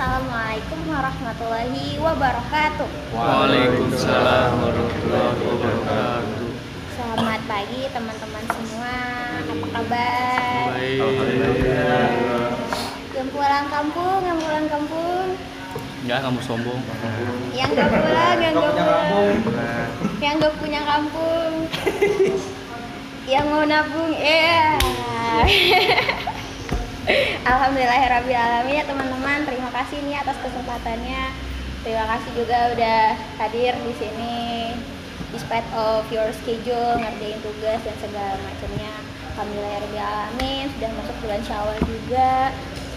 Assalamualaikum warahmatullahi wabarakatuh. Waalaikumsalam warahmatullahi wabarakatuh. Selamat pagi teman-teman semua. Apa kabar? Baik. Yang pulang kampung, yang pulang kampung. Ya kamu sombong. Yang gak pulang, yang gak pulang. Yang gak punya kampung. yang mau nabung, ya. Alhamdulillahirrahmanirrahim ya teman-teman. Terima kasih nih atas kesempatannya. Terima kasih juga udah hadir di sini. Despite of your schedule, ngerjain tugas dan segala macamnya. Alhamdulillahirrahmanirrahim. Sudah masuk bulan Syawal juga.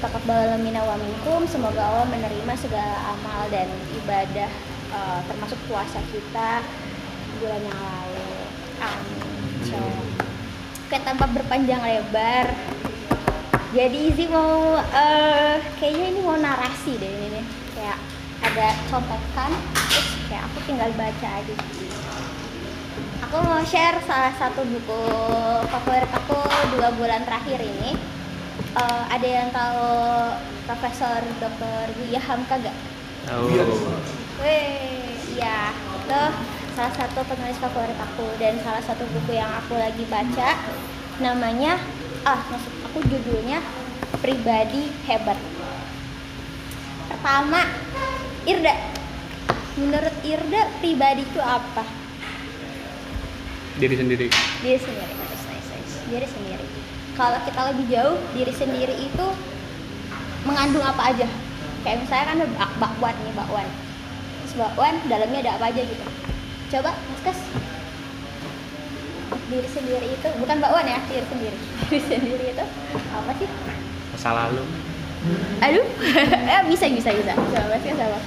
Taqabbal minna wa minkum. Semoga Allah menerima segala amal dan ibadah eh, termasuk puasa kita bulan yang lalu. Amin. Insyaallah. Oke, tanpa berpanjang lebar, jadi Izzy mau eh, kayaknya ini mau narasi deh ini nih. Kayak ada contekan, terus kayak aku tinggal baca aja. Aku mau share salah satu buku favorit aku dua bulan terakhir ini. Eh, ada yang tahu Profesor Dr. Buya Hamka gak? Tahu. Weh, iya, itu salah satu penulis favorit aku dan salah satu buku yang aku lagi baca namanya ah maksud aku judulnya pribadi hebat. Pertama, Irda. Menurut Irda pribadi itu apa? Diri sendiri. Diri sendiri. Nice, nice, nice. Diri sendiri. Kalau kita lebih jauh, diri sendiri itu mengandung apa aja? Kayak misalnya kan ada bak bakwan nih, bakwan. Terus bakwan dalamnya ada apa aja gitu. Coba, Mas Kes. Diri sendiri itu bukan bakwan ya, diri sendiri. Diri sendiri itu apa sih? Masa lalu. Aduh, eh, bisa bisa bisa. Coba Kes apa?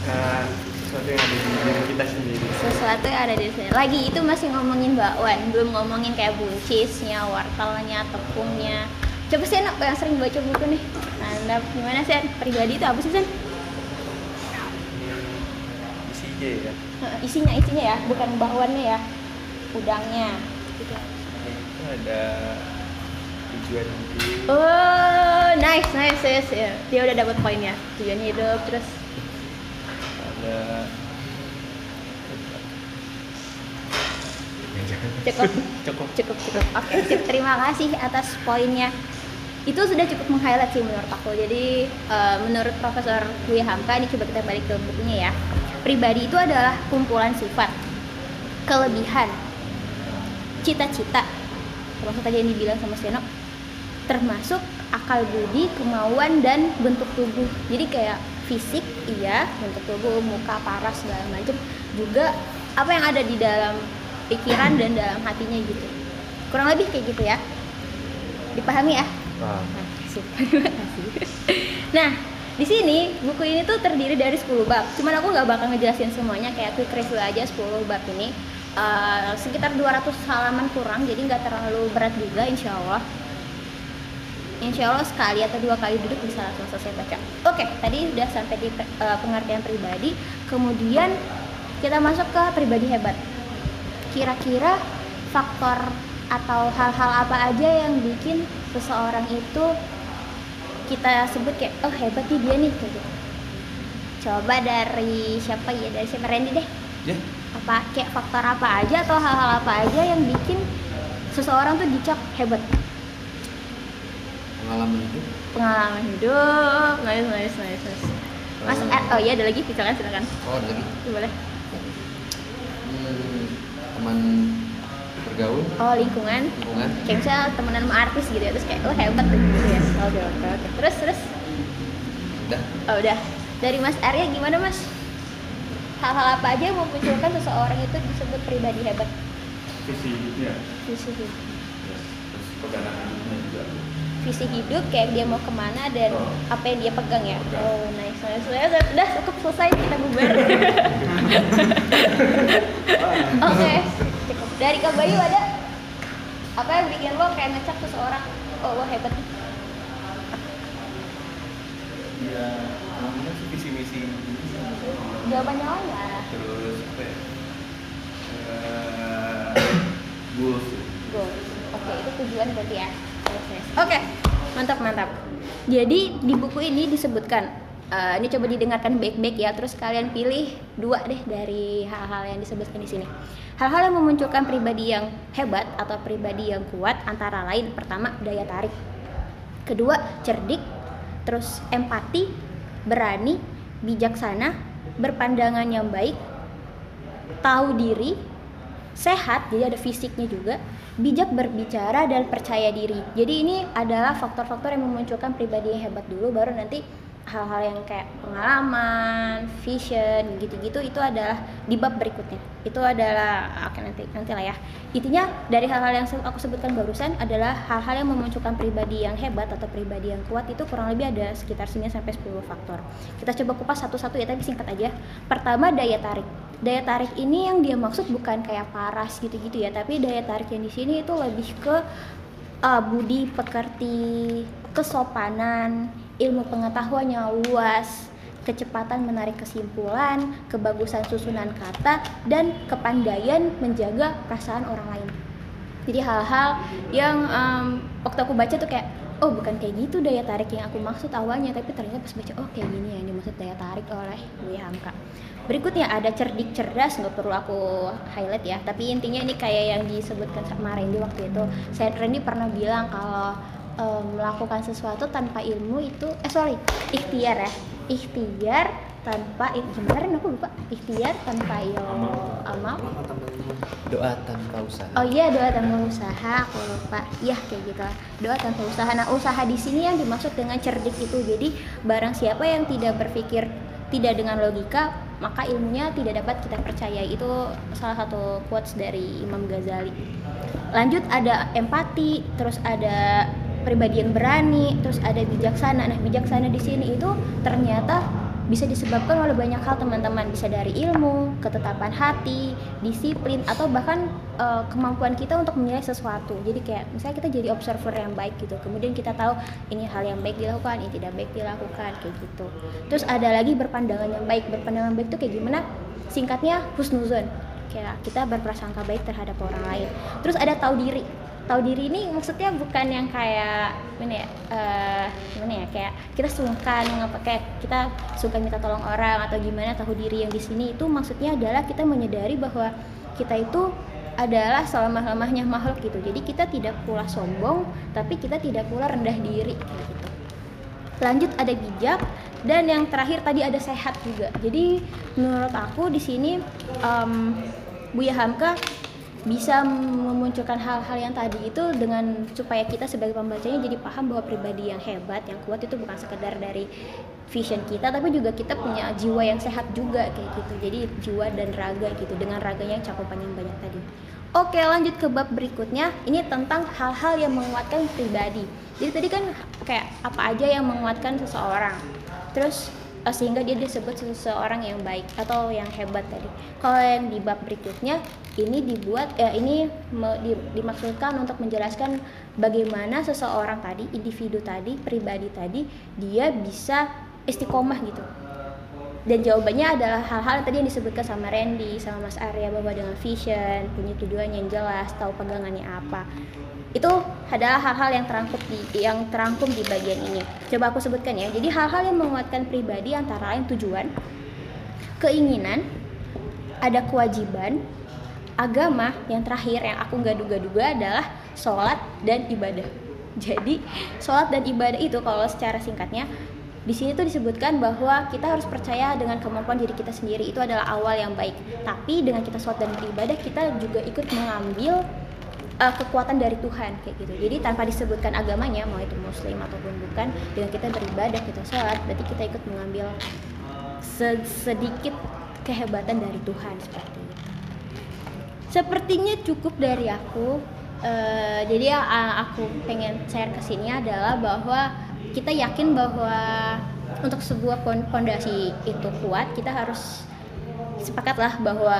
Nah, sesuatu yang ada di diri kita sendiri. sesuatu yang ada di sini. Lagi itu masih ngomongin bakwan, belum ngomongin kayak buncisnya, wortelnya, tepungnya. Coba sih yang sering baca buku nih. Anda gimana sih? Pribadi itu apa sih Sen? Ya. Isinya isinya ya, bukan bakwannya ya, udangnya. Gitu. Itu ada tujuan hidup. Oh, nice, nice, yes, ya. Dia udah dapat poinnya. Tujuan hidup, terus Ada cukup, Cukup. cukup, cukup. Oke, sip. Terima kasih atas poinnya. Itu sudah cukup meng-highlight sih menurut aku. Jadi eh, menurut Profesor Buya Hamka, ini coba kita balik ke bukunya ya. Pribadi itu adalah kumpulan sifat, kelebihan, cita-cita, termasuk tadi yang dibilang sama Seno, termasuk akal budi, kemauan dan bentuk tubuh. Jadi kayak fisik iya, bentuk tubuh, muka, paras segala macam, juga apa yang ada di dalam pikiran dan dalam hatinya gitu. Kurang lebih kayak gitu ya. Dipahami ya? Nah. Nah, di sini buku ini tuh terdiri dari 10 bab. Cuman aku nggak bakal ngejelasin semuanya kayak quick review aja 10 bab ini. Eh, sekitar 200 halaman kurang, jadi nggak terlalu berat juga insya Allah. Insya Allah sekali atau dua kali duduk bisa langsung selesai baca. Oke, tadi udah sampai di eh, pengertian pribadi. Kemudian kita masuk ke pribadi hebat. Kira-kira faktor atau hal-hal apa aja yang bikin seseorang itu kita sebut kayak oh hebat nih dia nih kayak gitu. Coba dari siapa ya? Dari siapa Randy deh. ya. Apa kayak faktor apa aja atau hal-hal apa aja yang bikin seseorang tuh dicap hebat? Pengalaman hidup. Pengalaman hidup, nice nice nice. nice. Mas, eh, oh iya ada lagi silakan silakan. Oh ada lagi Boleh. hmm, teman bergaul Oh lingkungan. lingkungan Kayak misalnya temenan sama artis gitu ya, terus kayak oh hebat gitu ya. Oke oke oke. Terus terus. udah Oh udah. Dari Mas Arya gimana Mas? Hal-hal apa aja yang memunculkan seseorang itu disebut pribadi hebat? Visi hidupnya. Visi hidup. Terus pegangan hidupnya juga. Visi hidup kayak dia mau ke mana dan Oh. apa yang dia pegang ya. Pegang. Oh nice nice. Udah, udah cukup selesai kita bubar. Oke. Dari Kak Bayu ada apa yang bikin lo kayak ngecap seseorang? Oh lo hebat. Ya, namanya sih visi misi. Jawabannya lah. Terus apa ya? Eh, goals. Goals. Oke, itu tujuan berarti ya. Yes. Oke, mantap mantap jadi di buku ini disebutkan eh, ini coba didengarkan baik-baik ya. Terus kalian pilih dua deh dari hal-hal yang disebutkan di sini. Hal-hal yang memunculkan pribadi yang hebat atau pribadi yang kuat antara lain pertama daya tarik. Kedua cerdik. Terus empati berani bijaksana berpandangan yang baik tahu diri sehat jadi ada fisiknya juga bijak berbicara dan percaya diri. Jadi ini adalah faktor-faktor yang memunculkan pribadi yang hebat dulu baru nanti hal-hal yang kayak pengalaman, vision, gitu-gitu itu adalah di bab berikutnya. Itu adalah oke nanti nanti lah ya. Intinya dari hal-hal yang aku sebutkan barusan adalah hal-hal yang memunculkan pribadi yang hebat atau pribadi yang kuat itu kurang lebih ada sekitar 9 sampai 10 faktor. Kita coba kupas satu-satu ya tapi singkat aja. Pertama daya tarik. Daya tarik ini yang dia maksud bukan kayak paras gitu-gitu ya, tapi daya tarik yang di sini itu lebih ke uh, budi pekerti, kesopanan, ilmu pengetahuan yang luas, kecepatan menarik kesimpulan, kebagusan susunan kata, dan kepandaian menjaga perasaan orang lain. Jadi hal-hal yang um, waktu aku baca tuh kayak oh bukan kayak gitu daya tarik yang aku maksud awalnya tapi ternyata pas baca oh kayak gini ya yang dimaksud daya tarik oleh Buya Hamka. Berikutnya ada cerdik cerdas nggak perlu aku highlight ya tapi intinya ini kayak yang disebutkan sama Randy waktu itu. Saya Randy pernah bilang kalau em, melakukan sesuatu tanpa ilmu itu eh sorry ikhtiar ya ikhtiar tanpa Ren aku lupa ikhtiar tanpa ilmu amal Doa tanpa usaha. Oh iya doa tanpa usaha, aku lupa. Iya kayak gitu. Doa tanpa usaha. Nah usaha di sini yang dimaksud dengan cerdik itu. Jadi barang siapa yang tidak berpikir tidak dengan logika, maka ilmunya tidak dapat kita percayai. Itu salah satu quotes dari Imam Ghazali. Lanjut ada empati, terus ada pribadi yang berani, terus ada bijaksana. Nah bijaksana di sini itu ternyata bisa disebabkan oleh banyak hal teman-teman bisa dari ilmu, ketetapan hati, disiplin atau bahkan eh, kemampuan kita untuk menilai sesuatu. Jadi kayak misalnya kita jadi observer yang baik gitu. Kemudian kita tahu ini hal yang baik dilakukan, ini tidak baik dilakukan kayak gitu. Terus ada lagi berpandangan yang baik. Berpandangan baik itu kayak gimana? Singkatnya husnuzon. Kayak kita berprasangka baik terhadap orang lain. Terus ada tahu diri tahu diri ini maksudnya bukan yang kayak gimana ya eh, gimana ya kayak kita sungkan kayak kita sungkan minta tolong orang atau gimana tahu diri yang di sini itu maksudnya adalah kita menyadari bahwa kita itu adalah selemah-lemahnya makhluk gitu. Jadi kita tidak pula sombong tapi kita tidak pula rendah diri. Gitu lanjut ada bijak dan yang terakhir tadi ada sehat juga. Jadi menurut aku di sini em, Buya Hamka bisa memunculkan hal-hal yang tadi itu dengan supaya kita sebagai pembacanya jadi paham bahwa pribadi yang hebat, yang kuat itu bukan sekedar dari vision kita tapi juga kita punya jiwa yang sehat juga kayak gitu. Jadi jiwa dan raga gitu dengan raganya yang cakupan yang banyak tadi. Oke, lanjut ke bab berikutnya. Ini tentang hal-hal yang menguatkan pribadi. Jadi tadi kan kayak apa aja yang menguatkan seseorang. Terus sehingga dia disebut seseorang yang baik atau yang hebat tadi. Kalau yang di bab berikutnya ini dibuat ya ini me- di- dimaksudkan untuk menjelaskan bagaimana seseorang tadi, individu tadi, pribadi tadi dia bisa istiqomah gitu. Dan jawabannya adalah hal-hal tadi yang disebutkan sama Randy, sama Mas Arya bahwa dengan vision, punya tujuan yang jelas, tahu pegangannya apa. Itu adalah hal-hal yang terangkum di yang terangkum di bagian ini. Coba aku sebutkan ya. Jadi hal-hal yang menguatkan pribadi antara lain tujuan, keinginan, ada kewajiban, agama yang terakhir yang aku nggak duga-duga adalah sholat dan ibadah. Jadi sholat dan ibadah itu kalau secara singkatnya di sini tuh disebutkan bahwa kita harus percaya dengan kemampuan diri kita sendiri itu adalah awal yang baik. Tapi dengan kita sholat dan beribadah kita juga ikut mengambil uh, kekuatan dari Tuhan kayak gitu. Jadi tanpa disebutkan agamanya mau itu muslim ataupun bukan, dengan kita beribadah kita sholat berarti kita ikut mengambil se- sedikit kehebatan dari Tuhan seperti itu. Sepertinya cukup dari aku. Eh, jadi yang uh, aku pengen share ke sini adalah bahwa kita yakin bahwa untuk sebuah pondasi itu kuat, kita harus sepakatlah bahwa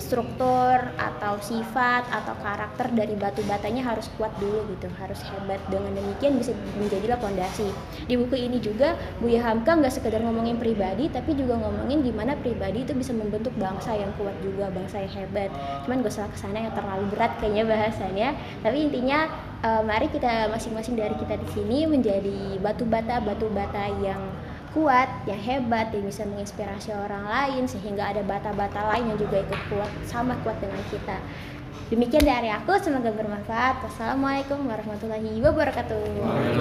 struktur atau sifat atau karakter dari batu batanya harus kuat dulu gitu harus hebat. Dengan demikian bisa menjadilah pondasi. Di buku ini juga Buya Hamka nggak sekedar ngomongin pribadi tapi juga ngomongin gimana pribadi itu bisa membentuk bangsa yang kuat juga bangsa yang hebat. Cuman gak usah ke sana yang terlalu berat kayaknya bahasannya. Tapi intinya eh, mari kita masing-masing dari kita di sini menjadi batu bata batu bata yang kuat, yang hebat, yang bisa menginspirasi orang lain sehingga ada bata-bata lain yang juga ikut kuat sama kuat dengan kita. Demikian dari aku, semoga bermanfaat. Wassalamualaikum warahmatullahi wabarakatuh.